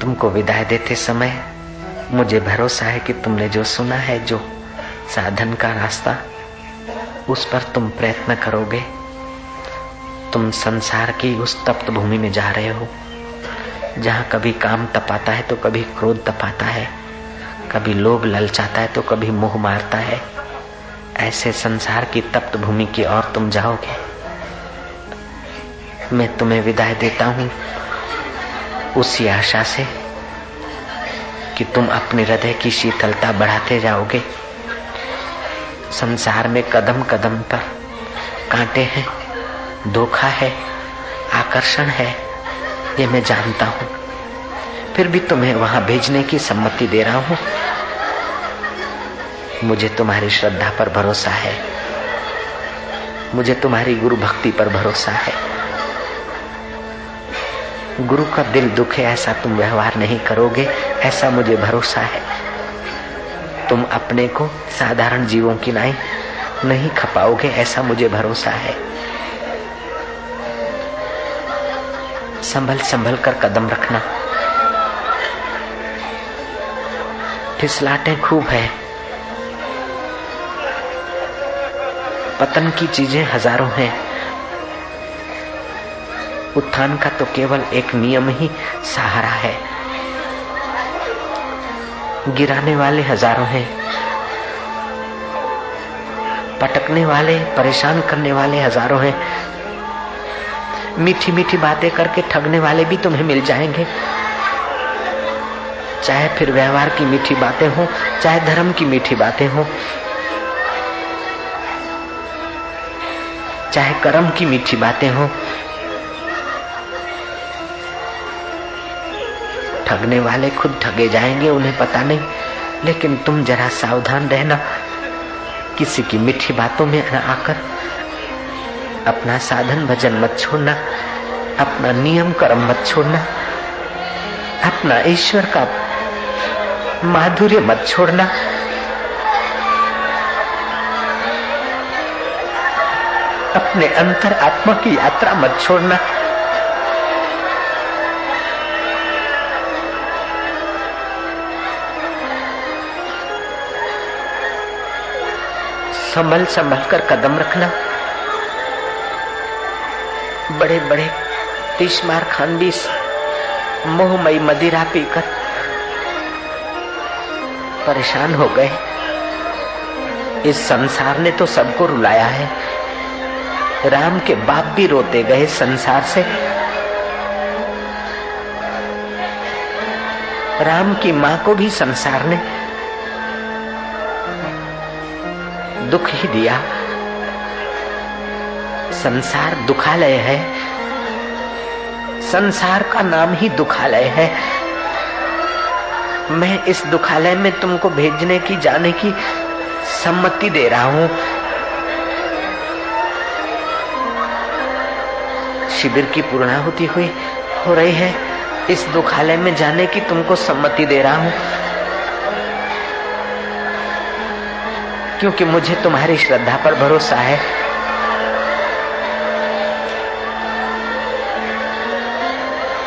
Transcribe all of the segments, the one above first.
तुमको विदाई देते समय मुझे भरोसा है कि तुमने जो सुना है, जो साधन का रास्ता, उस पर तुम प्रयत्न करोगे। तुम संसार की उस तप्त भूमि में जा रहे हो, जहाँ कभी काम तपाता है तो कभी क्रोध तपाता है, कभी लोभ ललचाता है तो कभी मोह मारता है। ऐसे संसार की तप्त भूमि की ओर तुम जाओगे। मैं तुम्हें विदाई देता हूँ। उसी आशा से कि तुम अपने हृदय की शीतलता बढ़ाते जाओगे। संसार में कदम कदम पर कांटे हैं, धोखा है, आकर्षण है, ये मैं जानता हूँ। फिर भी तुम्हें वहाँ भेजने की सम्मति दे रहा हूँ। मुझे तुम्हारी श्रद्धा पर भरोसा है। मुझे तुम्हारी गुरु भक्ति पर भरोसा है। गुरु का दिल दुखे ऐसा तुम व्यवहार नहीं करोगे, ऐसा मुझे भरोसा है। तुम अपने को साधारण जीवों की नाई नहीं खपाओगे, ऐसा मुझे भरोसा है। संभल संभल कर कदम रखना। फिसलाटे खूब है। पतन की चीज़ें हज़ारों हैं। उत्थान का तो केवल एक नियम ही सहारा है। गिराने वाले हज़ारों हैं। पटकने वाले, परेशान करने वाले हज़ारों हैं। मीठी मीठी बातें करके ठगने वाले भी तुम्हें मिल जाएँगे। चाहे फिर व्यवहार की मीठी बातें हो, चाहे धर्म की मीठी बातें हो। चाहे कर्म की मीठी बातें हो। ठगने वाले खुद ठगे जाएँगे, उन्हें पता नहीं। लेकिन तुम जरा सावधान रहना। किसी की मीठी बातों में आकर अपना साधन भजन मत छोड़ना, अपना नियम कर्म मत छोड़ना, अपना ईश्वर का माधुर्य मत छोड़ना। अपने अंतर आत्मा की यात्रा मत छोड़ना। संभल संभल कर कदम रखना। बड़े बड़े तीसमार खानबीस मोहमयी मदिरा पीकर परेशान हो गए। इस संसार ने तो सबको रुलाया है। राम के बाप भी रोते गए संसार से। राम की माँ को भी संसार ने दुख ही दिया। संसार दुखालय है। संसार का नाम ही दुखालय है। मैं इस दुखालय में तुमको भेजने की, जाने की सम्मति दे रहा हूँ। शिविर की पूर्णाहुति हुई, हो रही है। इस दुखालय में जाने की तुमको सम्मति दे रहा हूँ। क्योंकि मुझे तुम्हारी श्रद्धा पर भरोसा है।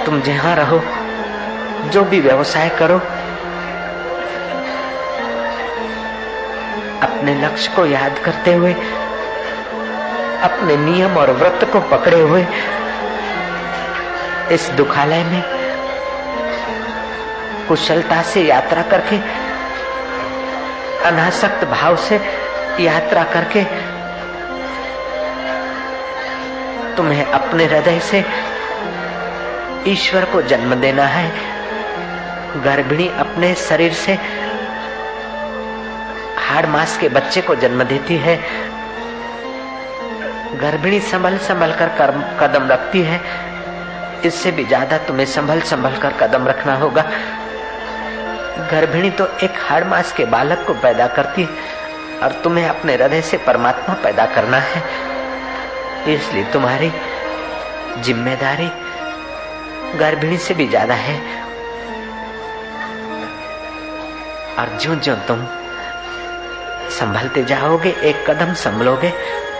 तुम जहाँ रहो, जो भी व्यवसाय करो, अपने लक्ष्य को याद करते हुए, अपने नियम और व्रत को पकड़े हुए, इस दुखालय में कुशलता से यात्रा करके अनासक्त भाव से यात्रा करके तुम्हें अपने हृदय से ईश्वर को जन्म देना है। गर्भिणी अपने शरीर से हाड़ मास के बच्चे को जन्म देती है। गर्भिणी संभल संभल कर कदम रखती है। इससे भी ज़्यादा तुम्हें संभल संभल कर कदम रखना होगा। गर्भिणी तो एक हर मास के बालक को पैदा करती है और तुम्हें अपने हृदय से परमात्मा पैदा करना है। इसलिए तुम्हारी ज़िम्मेदारी गर्भिणी से भी ज़्यादा है। और जो जो तुम संभलते जाओगे, एक कदम संभलोगे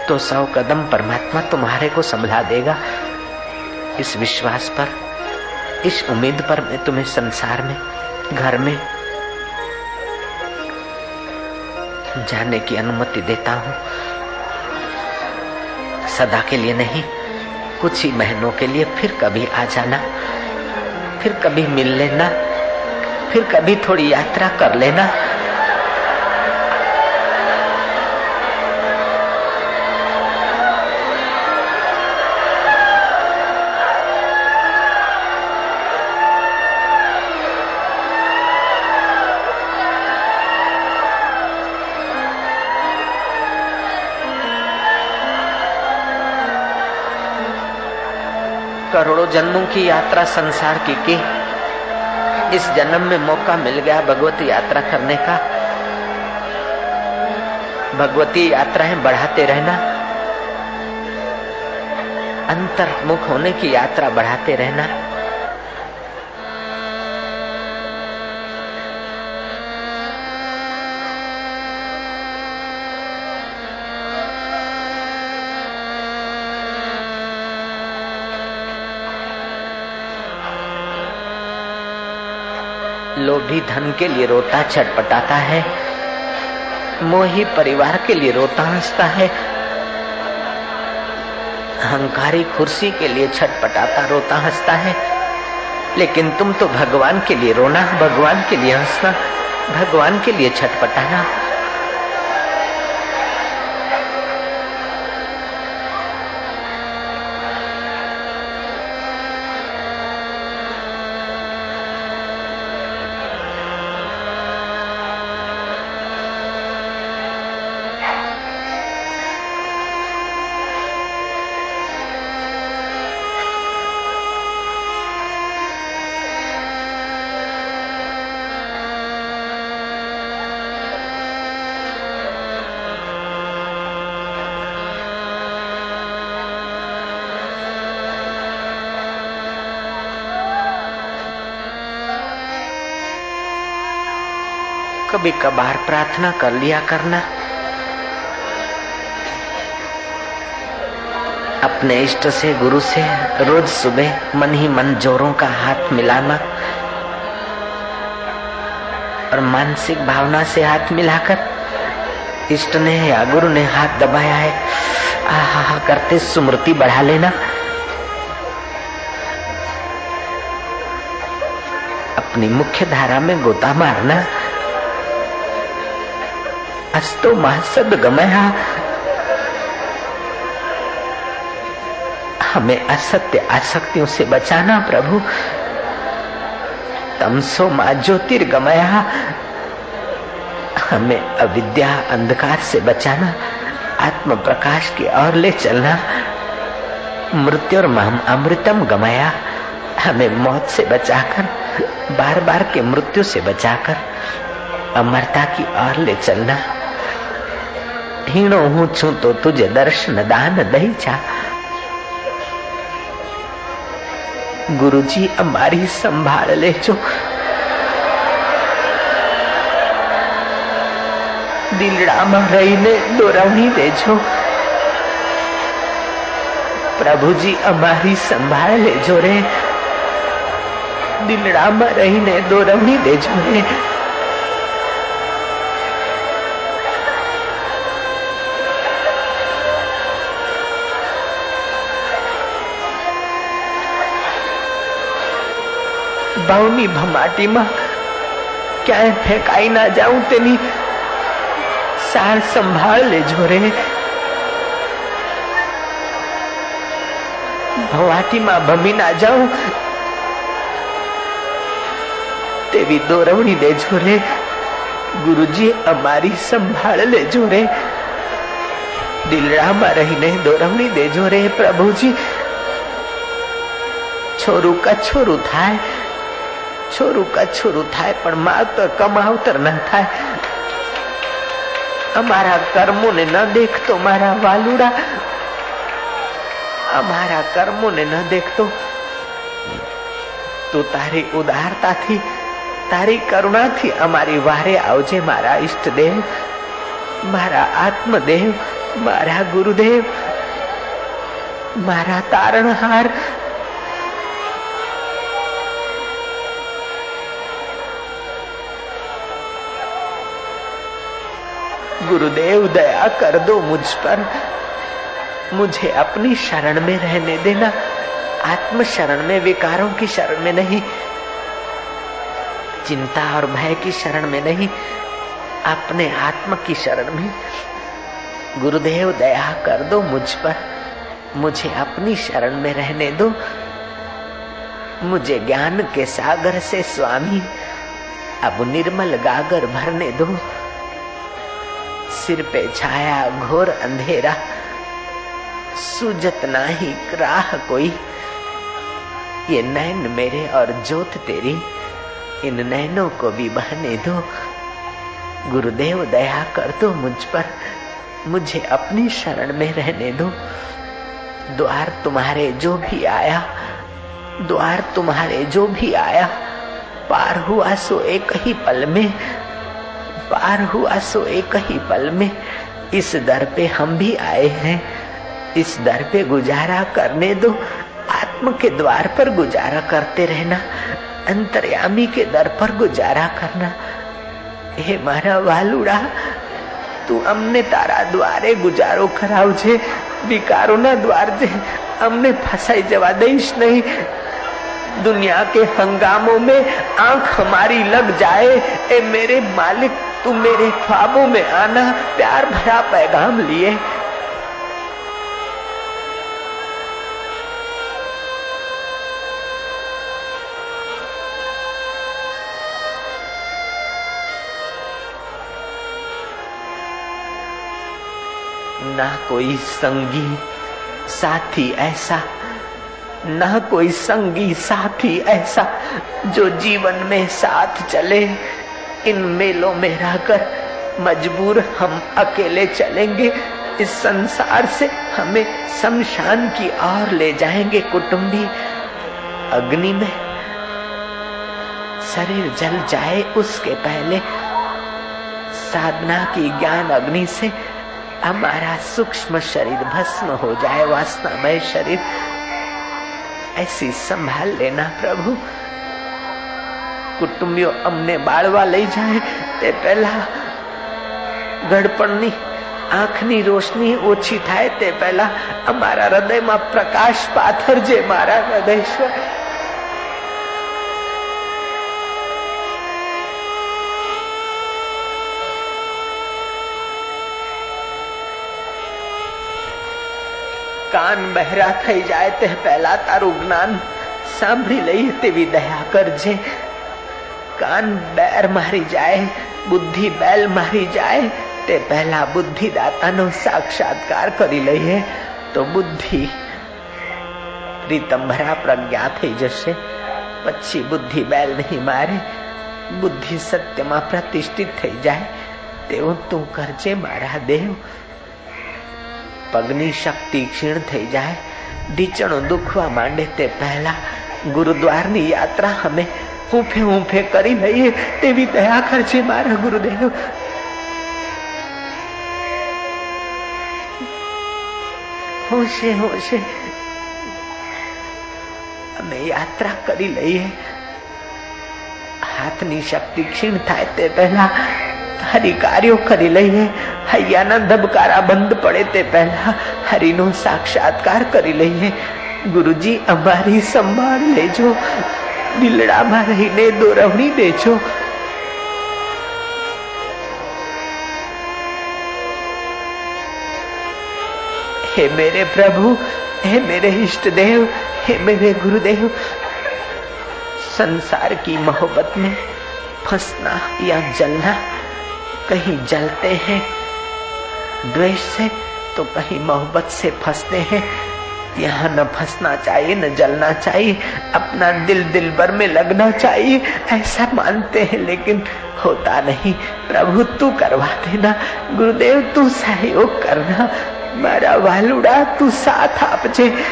तो सौ कदम परमात्मा तुम्हारे को संभला देगा। इस विश्वास पर, इस उम्मीद पर मैं तुम्हें संसार में घर में जाने की अनुमति देता हूँ। सदा के लिए नहीं, कुछ ही महीनों के लिए फिर कभी आ जाना, फिर कभी मिल लेना, फिर कभी थोड़ी यात्रा कर लेना। करोड़ों जन्मों की यात्रा संसार की की। इस जन्म में मौका मिल गया भगवती यात्रा करने का। भगवती यात्राएँ बढ़ाते रहना। अंतर्मुख होने की यात्रा बढ़ाते रहना। लोभी धन के लिए रोता छटपटाता है। मोही परिवार के लिए रोता हंसता है। अहंकारी कुर्सी के लिए छटपटाता रोता हंसता है। लेकिन तुम तो भगवान के लिए रोना, भगवान के लिए हंसना, भगवान के लिए छटपटाना। कभी कभार प्रार्थना कर लिया करना। अपने इष्ट से, गुरु से, रोज सुबह मन ही मन जोरों का हाथ मिलाना और मानसिक भावना से हाथ मिलाकर इष्ट ने या गुरु ने हाथ दबाया है, आहा करते स्मृति बढ़ा लेना। अपनी मुख्य धारा में गोता मारना अस्तो महासद गमया हमें असत्य आसक्तियों से बचाना, प्रभु। तमसो मा ज्योतिर्गमया। हमें अविद्या अंधकार से बचाना, आत्म प्रकाश की ओर ले चलना। मृत्यु और महम अमृतम गमाया। हमें मौत से बचाकर, बार बार के मृत्यु से बचाकर, अमरता की ओर ले चलना। ઠીણો હું છું તો તુજે દર્શન દાન દઈ જા ગુરુજી અમારી સંભાળ લેજો દિલડામાં રહીને દોરવણી દેજો પ્રભુજી અમારી સંભાળ લેજો રે દિલડામાં રહીને દોરવણી દેજો રે ભાવની ભમાટીમાં ક્યાંય ફેંકાઈ ના જાઉં તેની સાર સંભાળ લેજો રે. ભવાટીમાં ભમી ના જાઉં તેવી દોરવણી દેજો રે. ગુરુજી, અમારી સંભાળ લેજો રે. દિલડામાં રહીને દોરવણી દેજો રે પ્રભુજી. છોરું કછોરું થાય. છોરું કછોરું થાય પણ માવતર કમાવતર ન થાય અમારા કર્મોને ન દેખતો મારા વાલુડા અમારા કર્મોને ન દેખતો તું તારી ઉદારતાથી તારી કરુણાથી અમારી વારે આવજે મારા ઈષ્ટદેવ મારા આત્મદેવ મારા ગુરુદેવ મારા તારણહાર गुरुदेव दया कर दो मुझ पर। मुझे अपनी शरण में रहने देना। आत्म शरण में, विकारों की शरण में नहीं। चिंता और भय की शरण में नहीं। अपने आत्म की शरण में। गुरुदेव दया कर दो मुझ पर। मुझे अपनी शरण में रहने दो। मुझे ज्ञान के सागर से स्वामी। अब निर्मल गागर भरने दो। सिर पे छाया घोर अंधेरा। सुजत नाही राह कोई। ये नैन मेरे और जोत तेरी, इन नैनों को भी बहने दो। गुरुदेव दया कर दो मुझ पर, मुझे अपनी शरण में रहने दो। द्वार तुम्हारे जो भी आया, द्वार तुम्हारे जो भी आया, पार हुआ सो एक ही पल में। पार हुआ सो एक ही पल में इस दर पे हम भी आए हैं इस दर पे गुजारा करने दो आत्म के द्वार पर गुजारा करते रहना अंतर्यामी के दर पर गुजारा करना हे मारा वालुड़ा તું અમને તારા દ્વારે ગુજારો કરાવજે વિકારોના દ્વારજે અમને ફસાઈ જવા દઈશ નહીં दुनिया के हंगामों में आंख हमारी लग जाए ए मेरे मालिक तू मेरे ख्वाबों में आना, प्यार भरा पैगाम लिए। ना कोई संगी साथी ऐसा, ना कोई संगी साथी ऐसा जो जीवन में साथ चले। इन मेलों में रहकर मजबूर हम अकेले चलेंगे। इस संसार से हमें शमशान की ओर ले जाएँगे कुटुंबी। अग्नि में शरीर जल जाए उसके पहले। साधना की ज्ञान अग्नि से हमारा सूक्ष्म शरीर भस्म हो जाए। वासनामय शरीर। ऐसी संभाल लेना प्रभु। કુટુંબીઓ અમને બાળવા લઈ જાય, તે પહેલા ગડપણની, આંખની રોશની ઓછી થાય, તે પહેલા અમારા હૃદયમાં પ્રકાશ પાથરજે મારા હૃદયશ્વર કાન બહેરા થઈ જાય, તે પહેલા તારું જ્ઞાન સાંભળી લઈએ તેવી દયા કરજે. કાન બેર મારી જાય બુદ્ધિ બેલ મારી જાય તે પહેલા બુદ્ધિદાતાનો સાક્ષાત્કાર કરી લઈએ તો બુદ્ધિ પ્રીતંભરા પ્રજ્ઞા થઈ જશે પછી બુદ્ધિ બેલ નહીં મારે બુદ્ધિ સત્યમાં પ્રતિષ્ઠિત થઈ જાય તેવું તું કરજે મારા દેવ પગની શક્તિ ક્ષીણ થઈ જાય ઢીચણો દુખવા માંડે તે પહેલા ગુરુદ્વારની યાત્રા અમે હૂંફે હૂંફે કરી લઈએ તેવી દયા કરજે મારા ગુરુદેવ. હોશે હોશે. અમે યાત્રા કરી લઈએ. હાથની શક્તિ ક્ષીણ થાય તે પહેલા હરી કાર્યો કરી લઈએ. હૈયાના ધબકારા બંધ પડે તે પહેલા હરિનો સાક્ષાત્કાર કરી લઈએ. ગુરુજી અમારી સંભાળ લેજો. દિલડામાં રહીને દોરવણી દેજો हे मेरे प्रभु हे मेरे इष्ट देव हे मेरे गुरुदेव संसार की मोहब्बत में फंसना या जलना कहीं जलते हैं द्वेष से तो कहीं मोहब्बत से फंसते हैं यहाँ न फंसना चाहिए, न जलना चाहिए, अपना दिल दिल भर में लगना चाहिए। ऐसा मानते हैं, लेकिन होता नहीं। प्रभु, तू करवा देना। गुरुदेव, तू सहयोग करना। मारा वालुड़ा, तू साथ आपजे।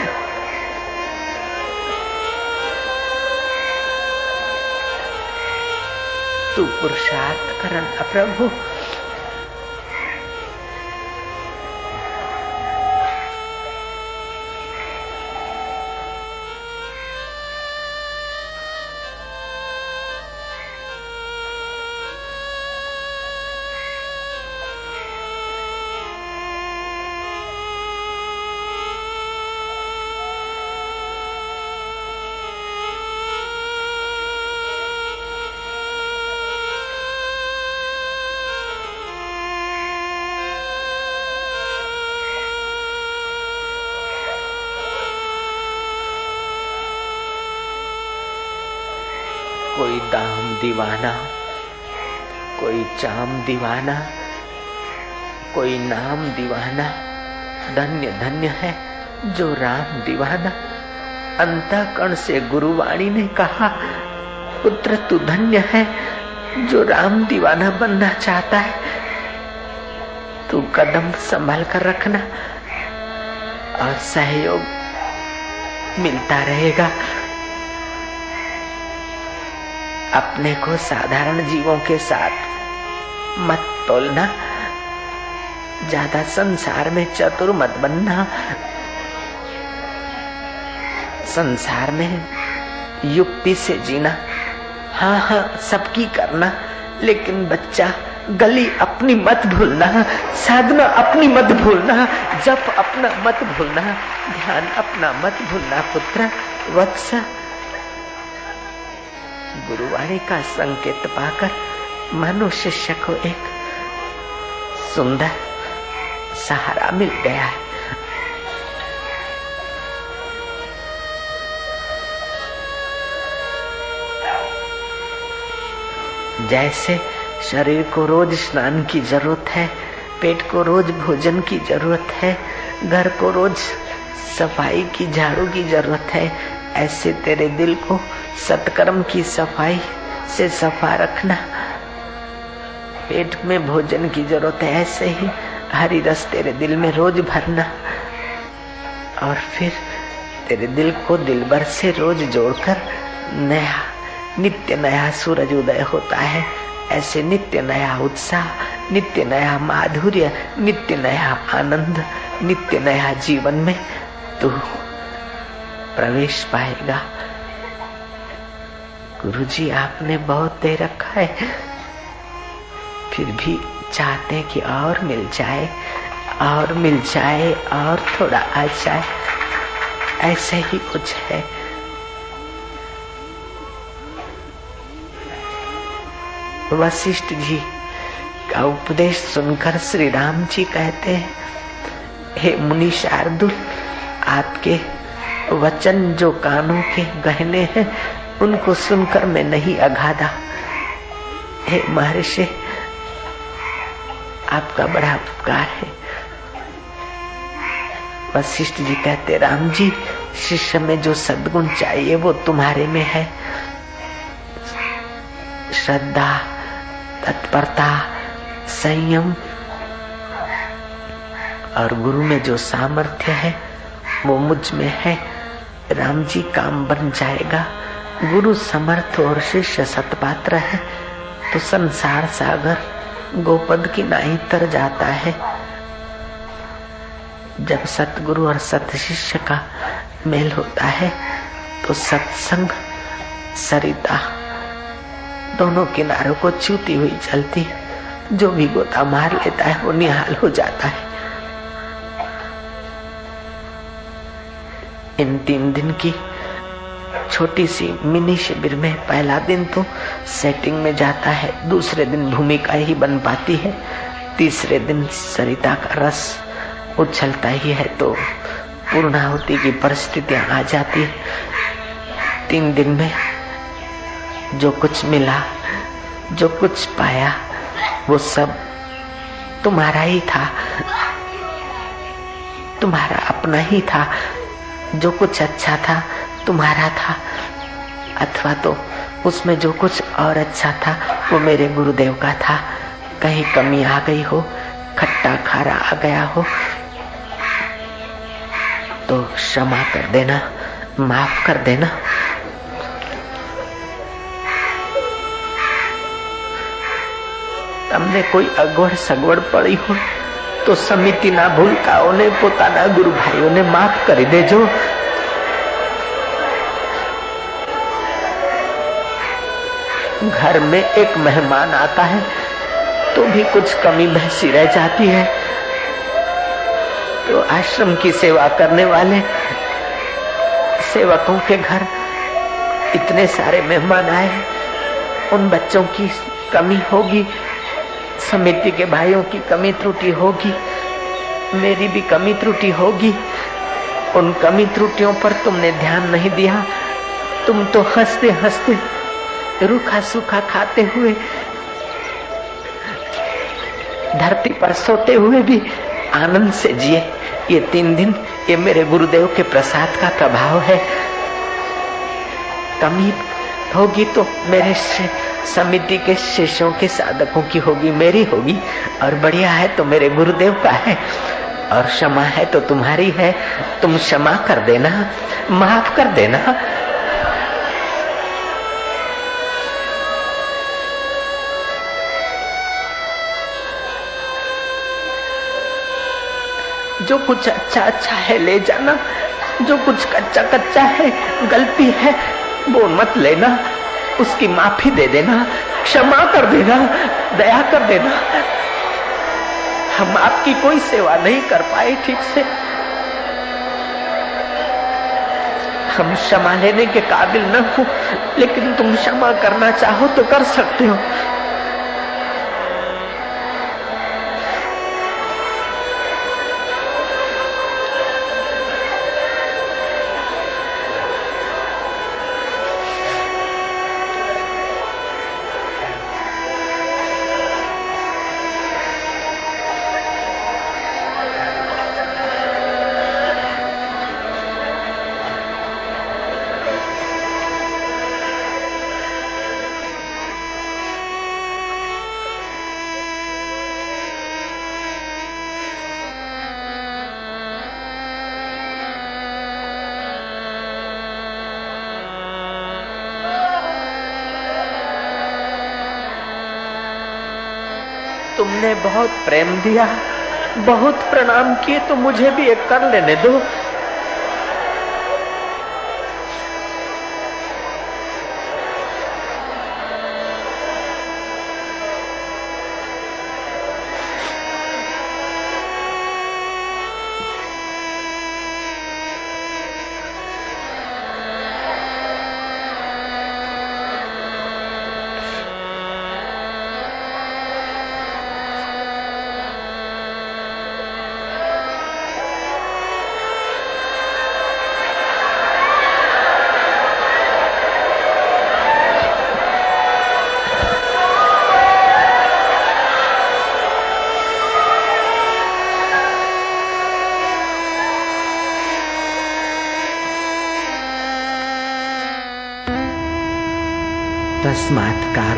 तू पुरुषार्थ करना प्रभु। दीवाना, कोई चाम दीवाना, कोई नाम दीवाना, धन्य धन्य है जो राम दीवाना। अंतकण से गुरुवाणी ने कहा, पुत्र तू धन्य है जो राम दीवाना बनना चाहता है। तू कदम संभाल कर रखना और सहयोग मिलता रहेगा। अपने को साधारण जीवों के साथ मत तोलना, ज़्यादा संसार में चतुर मत बनना। संसार में युक्ति से जीना हाँ हाँ सबकी करना, लेकिन बच्चा, गली अपनी मत भूलना, साधना अपनी मत भूलना, जप अपना मत भूलना, ध्यान अपना मत भूलना, पुत्र, वत्स गुरुवाणी का संकेत पाकर मनुष्य शिष्य को एक सुंदर सहारा मिल गया है। जैसे शरीर को रोज स्नान की ज़रूरत है, पेट को रोज भोजन की ज़रूरत है, घर को रोज सफ़ाई की, झाड़ू की ज़रूरत है, ऐसे तेरे दिल को सत्कर्म की सफ़ाई से सफ़ा रखना। पेट में भोजन की ज़रूरत है ऐसे ही हरी रस तेरे दिल में रोज भरना। और फिर तेरे दिल को दिल भर से रोज जोड़कर नया, नित्य नया सूरज उदय होता है। ऐसे नित्य नया उत्साह, नित्य नया माधुर्य, नित्य नया आनंद, नित्य नया जीवन में तू प्रवेश पाएगा। गुरु जी, आपने बहुत दे रखा है। फिर भी चाहते हैं कि और मिल जाए, और मिल जाए, और थोड़ा आ जाए। ऐसे ही कुछ है। वशिष्ठ जी का उपदेश सुनकर श्री राम जी कहते हैं, हे मुनि शार्दुल, आपके वचन जो कानों के गहने हैं उनको सुनकर मैं नहीं अगाधा हे महर्षि, आपका बड़ा उपकार है। वशिष्ठ जी कहते, राम जी, शिष्य में जो सदगुण चाहिए वो तुम्हारे में है। श्रद्धा, तत्परता, संयम और गुरु में जो सामर्थ्य है वो मुझमें है। राम जी, काम बन जाएगा। गुरु समर्थ और शिष्य सतपात्र है तो संसार सागर गोपद की नाई तर जाता है। जब सतगुरु और सत शिष्य का मेल होता है तो सत्संग सरिता दोनों किनारों को छूती हुई चलती, जो भी गोता मार लेता है, वो निहाल हो जाता है। इन तीन दिन की छोटी सी मिनी शिविर में पहला दिन तो सेटिंग में जाता है, दूसरे दिन भूमिका ही बन पाती है, तीसरे दिन सरिता का रस उछलता ही है तो पूर्णाहुति की परिस्थितियाँ आ जाती है। तीन दिन में जो कुछ मिला, जो कुछ पाया, वो सब तुम्हारा ही था। तुम्हारा अपना ही था। जो कुछ अच्छा था तुम्हारा था अथवा तो उसमें जो कुछ और अच्छा था वो मेरे गुरुदेव का था कहीं कमी आ गई हो खट्टा खारा आ गया हो तो क्षमा कर देना माफ कर देना તમને કોઈ અગવડ સગવડ પડી હોય તો સમિતિના ભૂલકાઓને પોતાના ગુરુ ભાઈઓને માફ કરી દેજો घर में एक मेहमान आता है तो भी कुछ कमी बहसी रह जाती है। तो आश्रम की सेवा करने वाले, सेवकों के घर इतने सारे मेहमान आए हैं। उन बच्चों की कमी होगी, समिति के भाइयों की कमी त्रुटि होगी, मेरी भी कमी त्रुटि होगी। उन कमी त्रुटियों पर तुमने ध्यान नहीं दिया, तुम तो हँसते हँसते रूखा सूखा खाते हुए, धरती पर सोते हुए भी आनंद से जिए। ये तीन दिन ये मेरे गुरुदेव के प्रसाद का प्रभाव है। कमी होगी तो मेरे समिति के शिष्यों के साधकों की होगी, मेरी होगी। और बढ़िया है तो मेरे गुरुदेव का है। और क्षमा है तो तुम्हारी है। तुम क्षमा कर देना, माफ़ कर देना। जो कुछ अच्छा अच्छा है ले जाना, जो कुछ कच्चा कच्चा है, गलती है, वो मत लेना। उसकी माफ़ी दे देना, क्षमा कर देना, दया कर देना। हम आपकी कोई सेवा नहीं कर पाए ठीक से। हम क्षमा लेने के काबिल न हो, लेकिन तुम क्षमा करना चाहो तो कर सकते हो। बहुत प्रेम दिया बहुत प्रणाम किए तो मुझे भी एक कर लेने दो।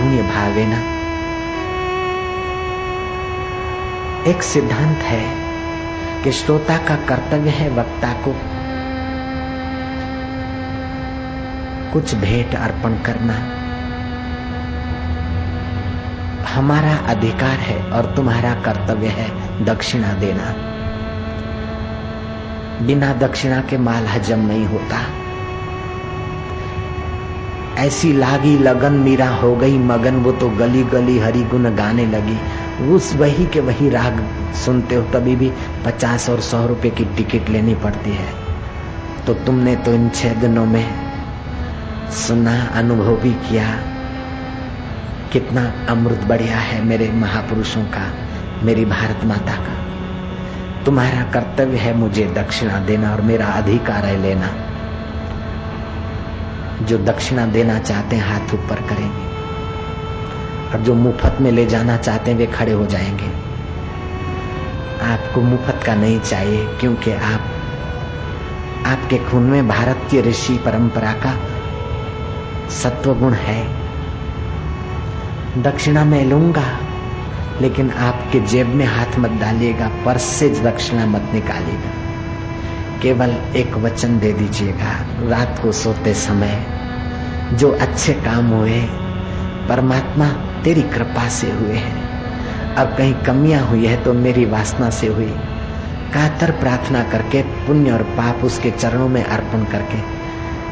कारुण्य भावेना एक सिद्धांत है कि श्रोता का कर्तव्य है वक्ता को कुछ भेंट अर्पण करना। हमारा अधिकार है और तुम्हारा कर्तव्य है दक्षिणा देना। बिना दक्षिणा के माल हजम नहीं होता। ऐसी लागी लगन मीरा हो गई, मगन वो तो गली गली हरी गुन गाने लगी। उस वही के वही राग सुनते हो, तभी भी पचास और सौ रुपए की टिकट लेनी पड़ती है। तो तुमने तो इन छह दिनों में सुना, अनुभव भी किया। कितना अमृत बढ़िया है मेरे महापुरुषों का, मेरी भारत माता का। तुम्हारा कर्तव्य है मुझे दक्षिणा देना और मेरा अधिकार है लेना। जो दक्षिणा देना चाहते हैं, हाथ ऊपर करेंगे। और जो मुफ़्त में ले जाना चाहते हैं, वे खड़े हो जाएँगे। आपको मुफ़्त का नहीं चाहिए, क्योंकि आप, आपके खून में भारतीय ऋषि परंपरा का सत्व गुण है। दक्षिणा मैं लूँगा, लेकिन आपके जेब में हाथ मत डालिएगा, पर्स से दक्षिणा मत निकालिएगा। केवल एक वचन दे दीजिएगा। रात को सोते समय जो अच्छे काम हुए, परमात्मा तेरी कृपा से हुए हैं। अब कहीं कमियाँ हुई है तो मेरी वासना से हुई। कातर प्रार्थना करके, पुण्य और पाप उसके चरणों में अर्पण करके,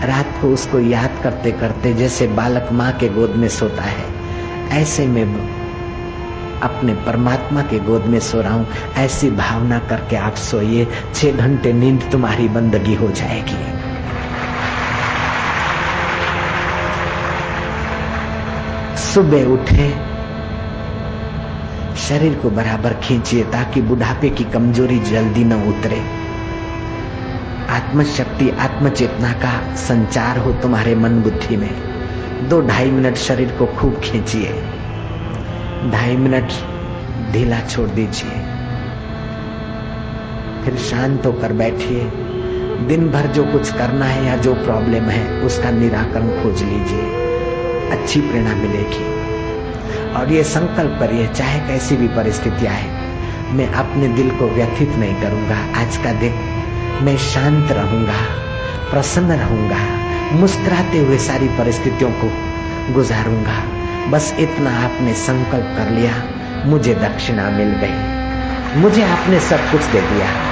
रात को उसको याद करते करते जैसे बालक माँ के गोद में सोता है, ऐसे में अपने परमात्मा के गोद में सो रहा हूँ। ऐसी भावना करके आप सोइए। छह घंटे नींद तुम्हारी बंदगी हो जाएगी। सुबह उठे। शरीर को बराबर खींचिए ताकि बुढ़ापे की कमज़ोरी जल्दी न उतरे। आत्मशक्ति, आत्मचेतना का संचार हो तुम्हारे मन बुद्धि में। दो ढाई मिनट शरीर को खूब खींचिए। ढाई मिनट ढीला छोड़ दीजिए। फिर शांत होकर बैठिए। दिन भर जो कुछ करना है या जो प्रॉब्लम है, उसका निराकरण खोज लीजिए। अच्छी प्रेरणा मिलेगी। और ये संकल्प करिए, चाहे कैसी भी परिस्थिति आए, मैं अपने दिल को व्यथित नहीं करूँगा। आज का दिन मैं शांत रहूँगा, प्रसन्न रहूँगा, मुस्कुराते हुए सारी परिस्थितियों को गुजारूँगा। बस इतना आपने संकल्प कर लिया, मुझे दक्षिणा मिल गई। मुझे आपने सब कुछ दे दिया।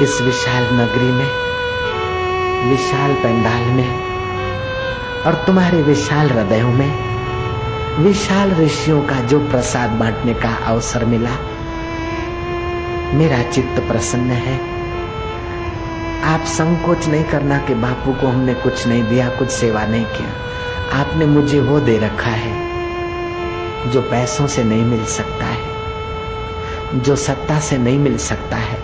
इस विशाल नगरी में, विशाल पंडाल में, और तुम्हारे विशाल हृदयों में, विशाल ऋषियों का जो प्रसाद बांटने का अवसर मिला मेरा चित्त प्रसन्न है। आप संकोच नहीं करना कि बापू को हमने कुछ नहीं दिया, कुछ सेवा नहीं किया। आपने मुझे वो दे रखा है, जो पैसों से नहीं मिल सकता है, जो सत्ता से नहीं मिल सकता है।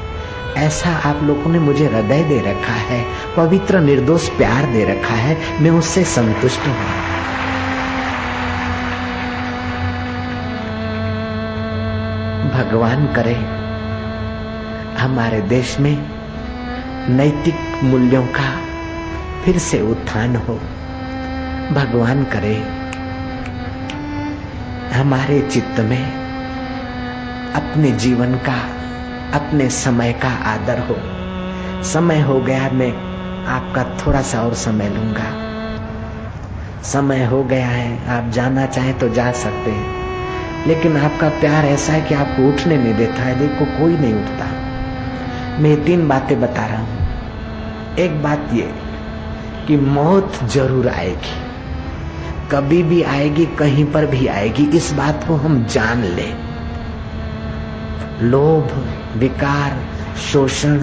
ऐसा आप लोगों ने मुझे हृदय दे रखा है, पवित्र निर्दोष प्यार दे रखा है, मैं उससे संतुष्ट हूँ। भगवान करे। हमारे देश में नैतिक मूल्यों का फिर से उत्थान हो। भगवान करे, हमारे चित्त में अपने जीवन का, अपने समय का आदर हो। समय हो गया, मैं आपका थोड़ा सा और समय लूँगा। समय हो गया है, आप जाना चाहें तो जा सकते हैं। लेकिन आपका प्यार ऐसा है कि आपको उठने नहीं देता है, देखो कोई नहीं उठता। मैं तीन बातें बता रहा हूँ। एक बात ये कि मौत ज़रूर आएगी। कभी भी आएगी, कहीं पर भी आएगी, इस बात को हम जान लें। लोभ, विकार, शोषण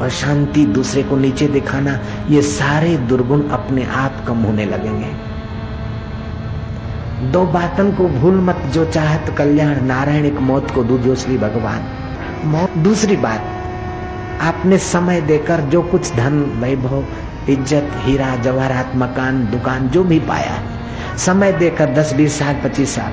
अशांति दूसरे को नीचे दिखाना, ये सारे दुर्गुण अपने आप कम होने लगेंगे। दो बातन को भूल मत, जो चाहत कल्याण, नारायण एक मौत को दूधोसली भगवान। मौत दूसरी बात आपने समय देकर जो कुछ धन, वैभव, इज़्ज़त, हीरा जवाहरात मकान दुकान, जो भी पाया, समय देकर दस, बीस साल, पच्चीस साल,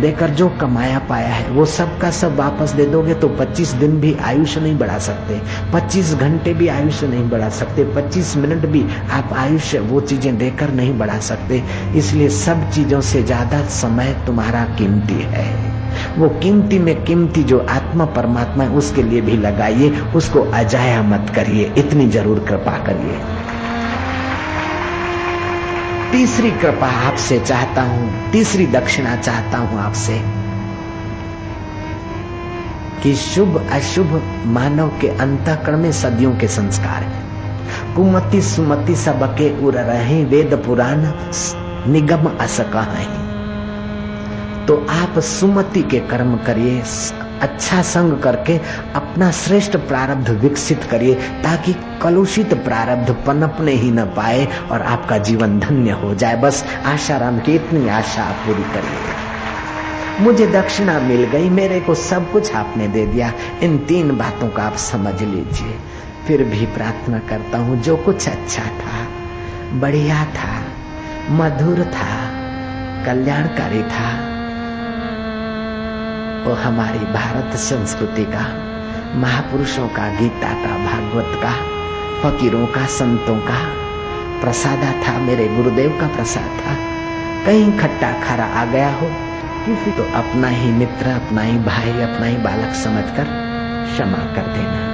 देकर जो कमाया, पाया है, वो सब का सब वापस दे दोगे तो 25 दिन भी आयुष्य नहीं बढ़ा सकते 25 घंटे भी आयुष्य नहीं बढ़ा सकते 25 मिनट भी आप आयुष्य, वो चीज़ें देकर नहीं बढ़ा सकते, इसलिए सब चीज़ों से ज़्यादा समय तुम्हारा कीमती है। वो कीमती में कीमती जो आत्मा परमात्मा है, उसके लिए भी लगाइए, उसको अजाया मत करिए, इतनी ज़रूर कृपा करिए। तीसरी कृपा आपसे चाहता हूँ, तीसरी दक्षिणा चाहता हूँ आपसे, कि शुभ अशुभ मानव के अंतकरण में सदियों के संस्कार है। कुमति सुमति सबके उर रहे, वेद पुराण निगम असका है। तो आप सुमति के कर्म करिए अच्छा संग करके अपना श्रेष्ठ प्रारब्ध विकसित करिए, ताकि कलुषित प्रारब्ध पनपने ही न पाए और आपका जीवन धन्य हो जाए। बस आशाराम की इतनी आशा आप पूरी करिए। मुझे दक्षिणा मिल गई, मेरे को सब कुछ आपने दे दिया। इन तीन बातों का आप समझ लीजिए। फिर भी प्रार्थना करता हूँ, जो कुछ अच्छा था, बढ़िया था, मधुर था, कल्याणकारी था वो हमारी भारत संस्कृति का, महापुरुषों का, गीता का, भागवत का, फकीरों का, संतों का प्रसादा था, मेरे गुरुदेव का प्रसाद था। कहीं खट्टा खारा आ गया हो, किसी तो अपना ही मित्र, अपना ही भाई, अपना ही बालक समझकर क्षमा कर देना।